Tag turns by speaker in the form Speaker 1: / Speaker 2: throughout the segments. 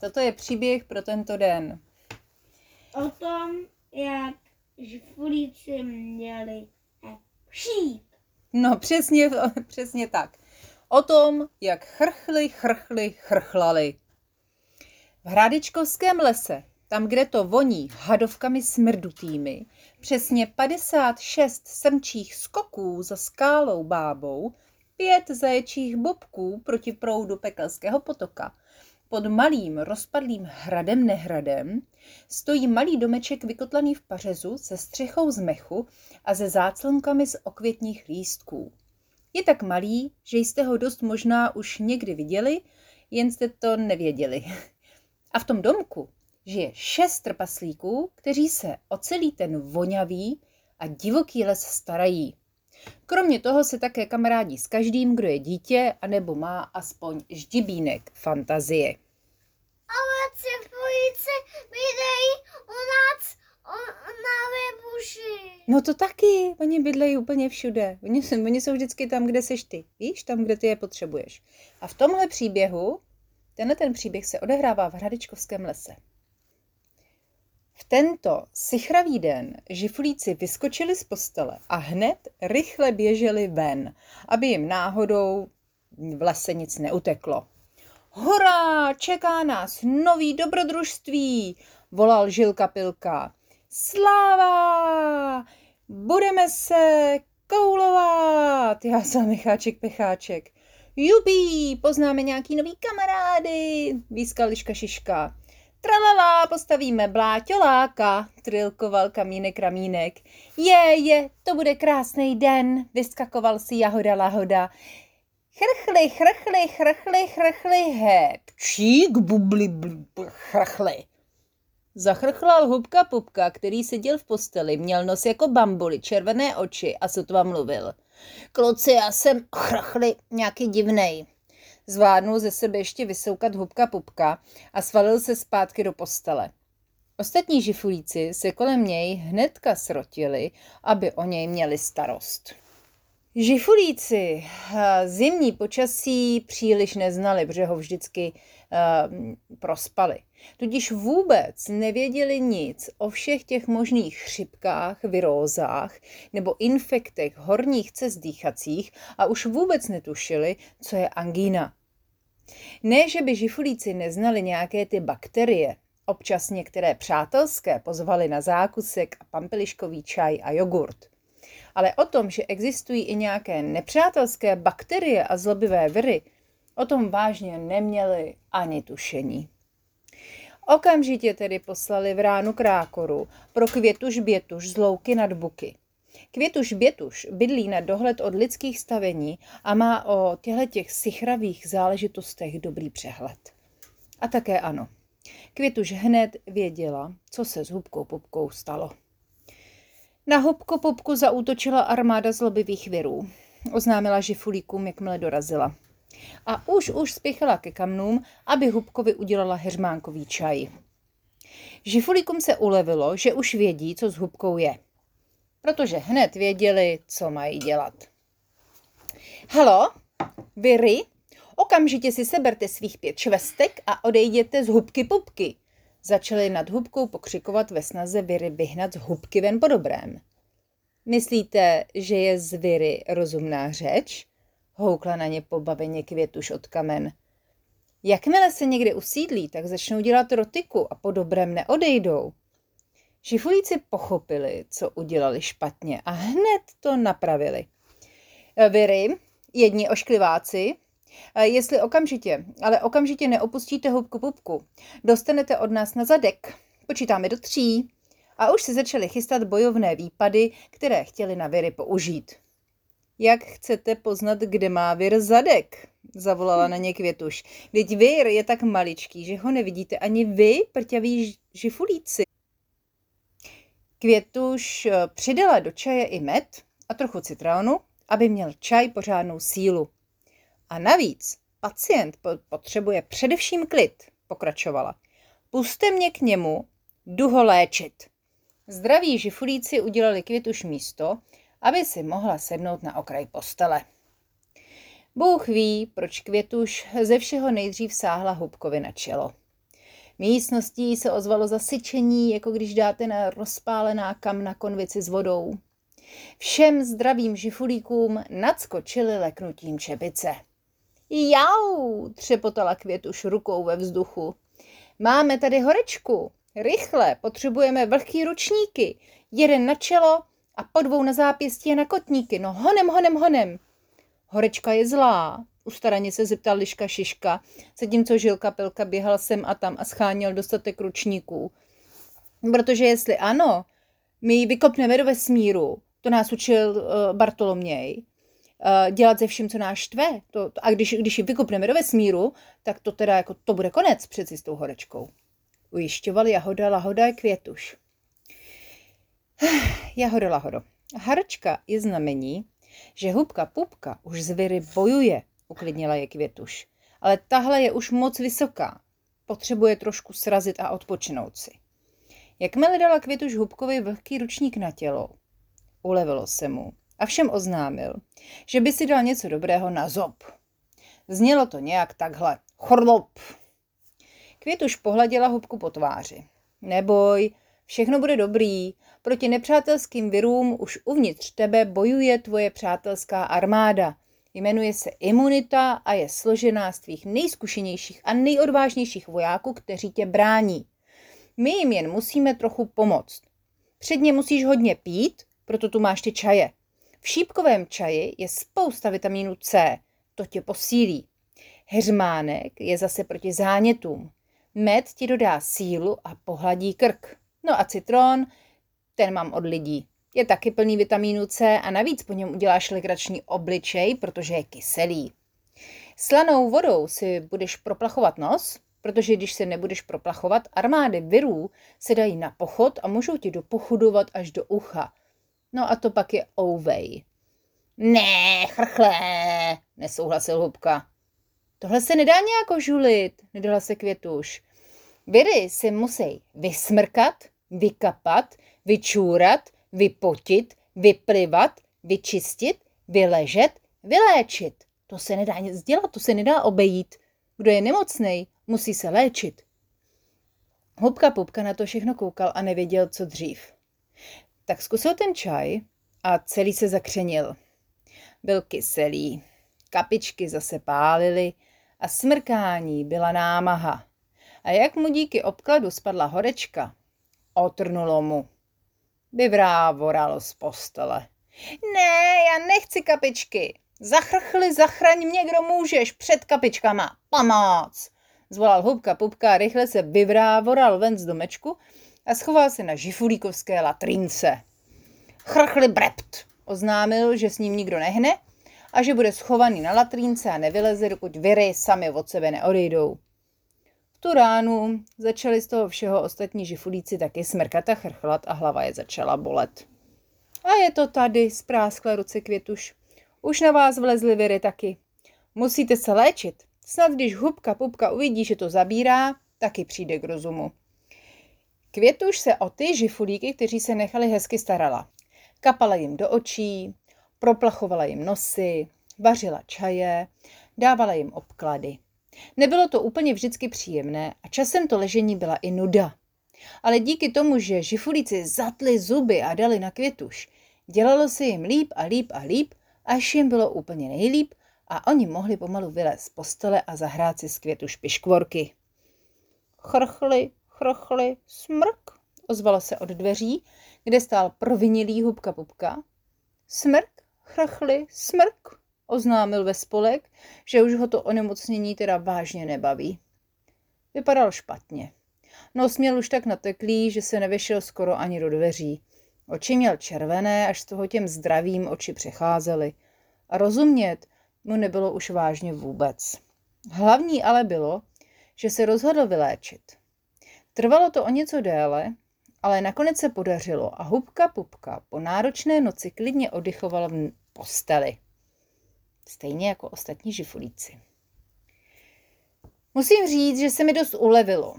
Speaker 1: Toto je příběh pro tento den.
Speaker 2: O tom, jak žfulíci měli přijít.
Speaker 1: No přesně, přesně tak. O tom, jak chrchli, chrchli, chrchlali. V Hradičkovském lese, tam, kde to voní hadovkami smrdutými, přesně 56 srnčích skoků za skálou bábou, pět zaječích bobků proti proudu pekelského potoka. Pod malým rozpadlým hradem nehradem stojí malý domeček vykotlaný v pařezu se střechou z mechu a se záclonkami z okvětních lístků. Je tak malý, že jste ho dost možná už někdy viděli, jen jste to nevěděli. A v tom domku žije šest trpaslíků, kteří se o celý ten vonavý a divoký les starají. Kromě toho se také kamarádí s každým, kdo je dítě, anebo má aspoň ždibínek fantazie.
Speaker 2: Ale cepující bydlejí u nás na webuši.
Speaker 1: No to taky, oni bydlejí úplně všude. Oni, jsou- oni jsou vždycky tam, kde seš ty. Víš, tam, kde ty je potřebuješ. A v tomhle příběhu, tenhle ten příběh se odehrává v Hradičkovském lese. V tento sichravý den žifulíci vyskočili z postele a hned rychle běželi ven, aby jim náhodou v lese nic neuteklo. Hurá, čeká nás nový dobrodružství, volal Žilka Pilka. Sláva! Budeme se koulovat, jásal Micháček Pecháček. Jubí, poznáme nějaký nový kamarády, výskal Liška Šiška. Tralala, postavíme bláťoláka, trilkoval kamínek ramínek. Je, je, to bude krásný den, vyskakoval si Jahoda Lahoda. Chrchli, chrchli, chrchli, chrchli, he, pčík, bubli, bl, chrchli. Zachrchlal hubka pupka, který seděl v posteli, měl nos jako bambuli, červené oči a sotva mluvil. Kluci, já jsem chrchli nějaký divnej. Zvládnul ze sebe ještě vysoukat hubka pupka a svalil se zpátky do postele. Ostatní žifulíci se kolem něj hnedka srotili, aby o něj měli starost. Žifulíci eh, zimní počasí příliš neznali, protože ho vždycky uh, prospali. Tudíž vůbec nevěděli nic o všech těch možných chřipkách, virózách nebo infektech horních cest dýchacích a už vůbec netušili, co je angína. Ne, že by žifulíci neznali nějaké ty bakterie, občas některé přátelské pozvali na zákusek a pampeliškový čaj a jogurt – ale o tom, že existují i nějaké nepřátelské bakterie a zlobivé viry, o tom vážně neměli ani tušení. Okamžitě tedy poslali v ránu krákoru pro květuš bětuš z louky nad buky. Květuš bětuš bydlí na dohled od lidských stavení a má o těchto těch sichravých záležitostech dobrý přehled. A také ano. Květuš hned věděla, co se s hubkou pupkou stalo. Na hubku popku zaútočila armáda zlobivých virů. Oznámila žifulíkům, jakmile dorazila. A už už spěchala ke kamnům, aby Hubkovi udělala heřmánkový čaj. Žifulíkům se ulevilo, že už vědí, co s Hubkou je. Protože hned věděli, co mají dělat. Halo, Viry, okamžitě si seberte svých pět švestek a odejděte z Hubky Pupky, Začali nad hubkou pokřikovat ve snaze Viry vyhnat z hubky ven po dobrém. Myslíte, že je z Viry rozumná řeč? Houkla na ně pobaveně květuš od kamen. Jakmile se někde usídlí, tak začnou dělat rotiku a po dobrém neodejdou. Žifulíci pochopili, co udělali špatně a hned to napravili. Viry, jedni oškliváci, Jestli okamžitě, ale okamžitě neopustíte hubku pupku, dostanete od nás na zadek. Počítáme do tří. A už si začali chystat bojovné výpady, které chtěli na Viry použít. Jak chcete poznat, kde má Vir zadek? Zavolala na ně Květuš. Teď Vir je tak maličký, že ho nevidíte ani vy, prťaví žifulíci. Květuš eh, přidala do čaje i med a trochu citronu, aby měl čaj pořádnou sílu. A navíc pacient potřebuje především klid, pokračovala. Puste mě k němu, jdu ho léčit. Zdraví žifulíci udělali květuš místo, aby si mohla sednout na okraj postele. Bůh ví, proč květuš ze všeho nejdřív sáhla Hubkovi na čelo. Místností se ozvalo zasyčení, jako když dáte na rozpálená kamna konvici s vodou. Všem zdravým žifulíkům nadskočili leknutím čepice. Jau, třepotala květuš rukou ve vzduchu. Máme tady horečku. Rychle, potřebujeme vlhký ručníky. Jeden na čelo a po dvou na zápěstí a na kotníky. No honem, honem, honem. Horečka je zlá, ustaraně se zeptal Liška Šiška, zatímco Žilka Pilka běhal sem a tam a scháněl dostatek ručníků. Protože jestli ano, my ji vykopneme do vesmíru, to nás učil uh, Bartoloměj, uh, dělat ze vším, co nás štve. To, a když, když ji vykopneme do vesmíru, tak to teda jako to bude konec přeci s tou horečkou. Ujišťoval Jahoda Lahoda Květuš. Jahoda Lahodo. Harčka je znamení, že hubka pupka už z viry bojuje, uklidnila je Květuš. Ale tahle je už moc vysoká. Potřebuje trošku srazit a odpočinout si. Jakmile dala Květuš hubkovi vlhký ručník na tělo, ulevilo se mu a všem oznámil, že by si dal něco dobrého na zob. Znělo to nějak takhle. Chorlop. Květuš pohladila hubku po tváři. Neboj, všechno bude dobrý. Proti nepřátelským virům už uvnitř tebe bojuje tvoje přátelská armáda. Jmenuje se imunita a je složená z tvých nejzkušenějších a nejodvážnějších vojáků, kteří tě brání. My jim jen musíme trochu pomoct. Předně musíš hodně pít, proto tu máš ty čaje. V šípkovém čaji je spousta vitamínu C, to tě posílí. Heřmánek je zase proti zánětům. Med ti dodá sílu a pohladí krk. No a citron, ten mám od lidí. Je taky plný vitamínu C a navíc po něm uděláš legrační obličej, protože je kyselý. Slanou vodou si budeš proplachovat nos, protože když se nebudeš proplachovat, armády virů se dají na pochod a můžou ti dopochudovat až do ucha. No a to pak je ouvej. Ne, chrchle, nesouhlasil Hubka. Tohle se nedá nějak žulit, nedala se Květuš. Viry si musí vysmrkat, vykapat, vyčůrat, vypotit, vyplivat, vyčistit, vyležet, vyléčit. To se nedá nic dělat, to se nedá obejít. Kdo je nemocný, musí se léčit. Hubka Pupka na to všechno koukal a nevěděl, co dřív. Tak zkusil ten čaj a celý se zakřenil. Byl kyselý, kapičky zase pálily a smrkání byla námaha. A jak mu díky obkladu spadla horečka, otrnulo mu. Vyvrávoral z postele. Ne, já nechci kapičky. Zachrchli, zachraň mě, kdo můžeš, před kapičkama. Pomoc! Zvolal hubka pupka a rychle se vyvrávoral ven z domečku a schoval se na žifulíkovské latrince. Chrchli brept, oznámil, že s ním nikdo nehne a že bude schovaný na latrínce a nevyleze, dokud viry sami od sebe neodejdou. Tu ránu začali z toho všeho ostatní žifulíci taky smrkat a chrchlat a hlava je začala bolet. A je to tady, spráskla ruce květuš. Už na vás vlezly viry taky. Musíte se léčit. Snad když hubka pupka uvidí, že to zabírá, taky přijde k rozumu. Květuš se o ty žifulíky, kteří se nechali hezky starala. Kapala jim do očí, proplachovala jim nosy, vařila čaje, dávala jim obklady. Nebylo to úplně vždycky příjemné a časem to ležení byla i nuda. Ale díky tomu, že žifulíci zatli zuby a dali na květuš, dělalo se jim líp a líp a líp, až jim bylo úplně nejlíp a oni mohli pomalu vylézt z postele a zahrát si z květuš piškvorky. Chrchli, chrchli, smrk, ozvalo se od dveří, kde stál provinilý hubka pupka. Smrk, chrchli, smrk, oznámil ve spolek, že už ho to onemocnění teda vážně nebaví. Vypadal špatně. Nos měl už tak nateklý, že se nevyšel skoro ani do dveří. Oči měl červené, až z toho těm zdravým oči přecházely. A rozumět mu nebylo už vážně vůbec. Hlavní ale bylo, že se rozhodl vyléčit. Trvalo to o něco déle, ale nakonec se podařilo a hubka pupka po náročné noci klidně oddychovala v posteli. Stejně jako ostatní žifulíci. Musím říct, že se mi dost ulevilo.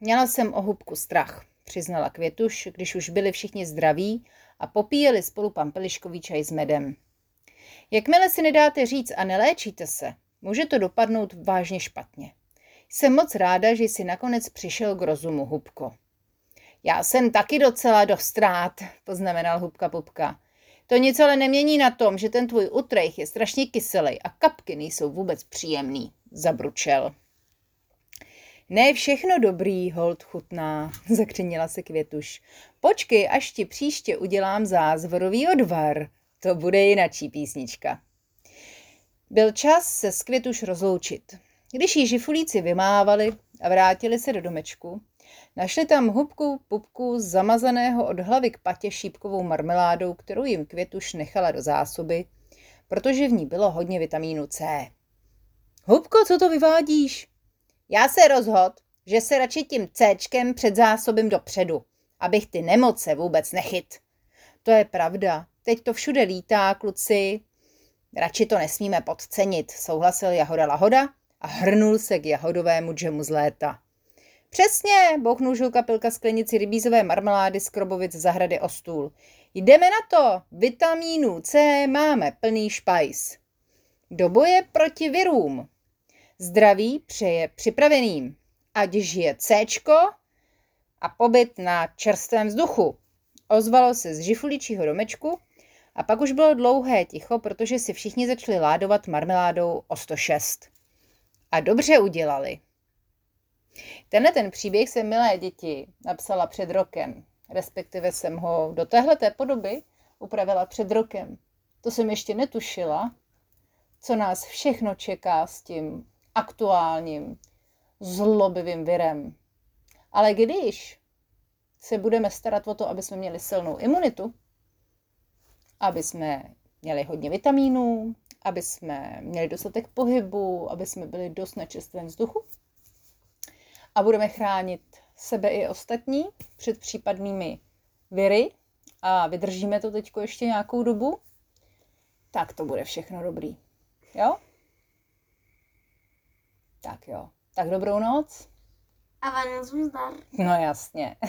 Speaker 1: Měla jsem o hubku strach, přiznala Květuš, když už byli všichni zdraví a popíjeli spolu pampeliškový čaj s medem. Jakmile si nedáte říct a neléčíte se, může to dopadnout vážně špatně. Jsem moc ráda, že jsi nakonec přišel k rozumu, Hubko. Já jsem taky docela do ztrát, poznamenal Hubka Pupka. To nic ale nemění na tom, že ten tvůj utrejch je strašně kyselý a kapky nejsou vůbec příjemný, zabručel. Ne všechno dobrý, hold chutná, zakřinila se Květuš. Počkej, až ti příště udělám zázvorový odvar. To bude jinačí písnička. Byl čas se s Květuš rozloučit. Když jí žifulíci vymávali a vrátili se do domečku, našli tam hubku pupku zamazaného od hlavy k patě šípkovou marmeládou, kterou jim Květuš nechala do zásoby, protože v ní bylo hodně vitamínu C. Hubko, co to vyvádíš? Já se rozhod, že se radši tím Cčkem před zásobem dopředu, abych ty nemoce vůbec nechyt. To je pravda. Teď to všude lítá, kluci. Radši to nesmíme podcenit, souhlasil Jahoda Lahoda a hrnul se k jahodovému džemu z léta. Přesně, bouchnul žulka pilka sklenici rybízové marmelády z krobovic zahrady o stůl. Jdeme na to, vitamínu C máme plný špajs. Do boje proti virům. Zdraví přeje připraveným, ať žije Cčko a pobyt na čerstvém vzduchu. Ozvalo se z žifuličího domečku a pak už bylo dlouhé ticho, protože si všichni začali ládovat marmeládou o 106. A dobře udělali. Tenhle ten příběh jsem, milé děti, napsala před rokem, respektive jsem ho do téhleté podoby upravila před rokem. To jsem ještě netušila, co nás všechno čeká s tím aktuálním zlobivým virem. Ale když se budeme starat o to, aby jsme měli silnou imunitu, aby jsme měli hodně vitamínů, aby jsme měli dostatek pohybu, aby jsme byli dost na čerstvém vzduchu a budeme chránit sebe i ostatní před případnými viry a vydržíme to teď ještě nějakou dobu, tak to bude všechno dobrý. Jo? Tak jo. Tak dobrou noc.
Speaker 2: A Vánoc zdar.
Speaker 1: No jasně.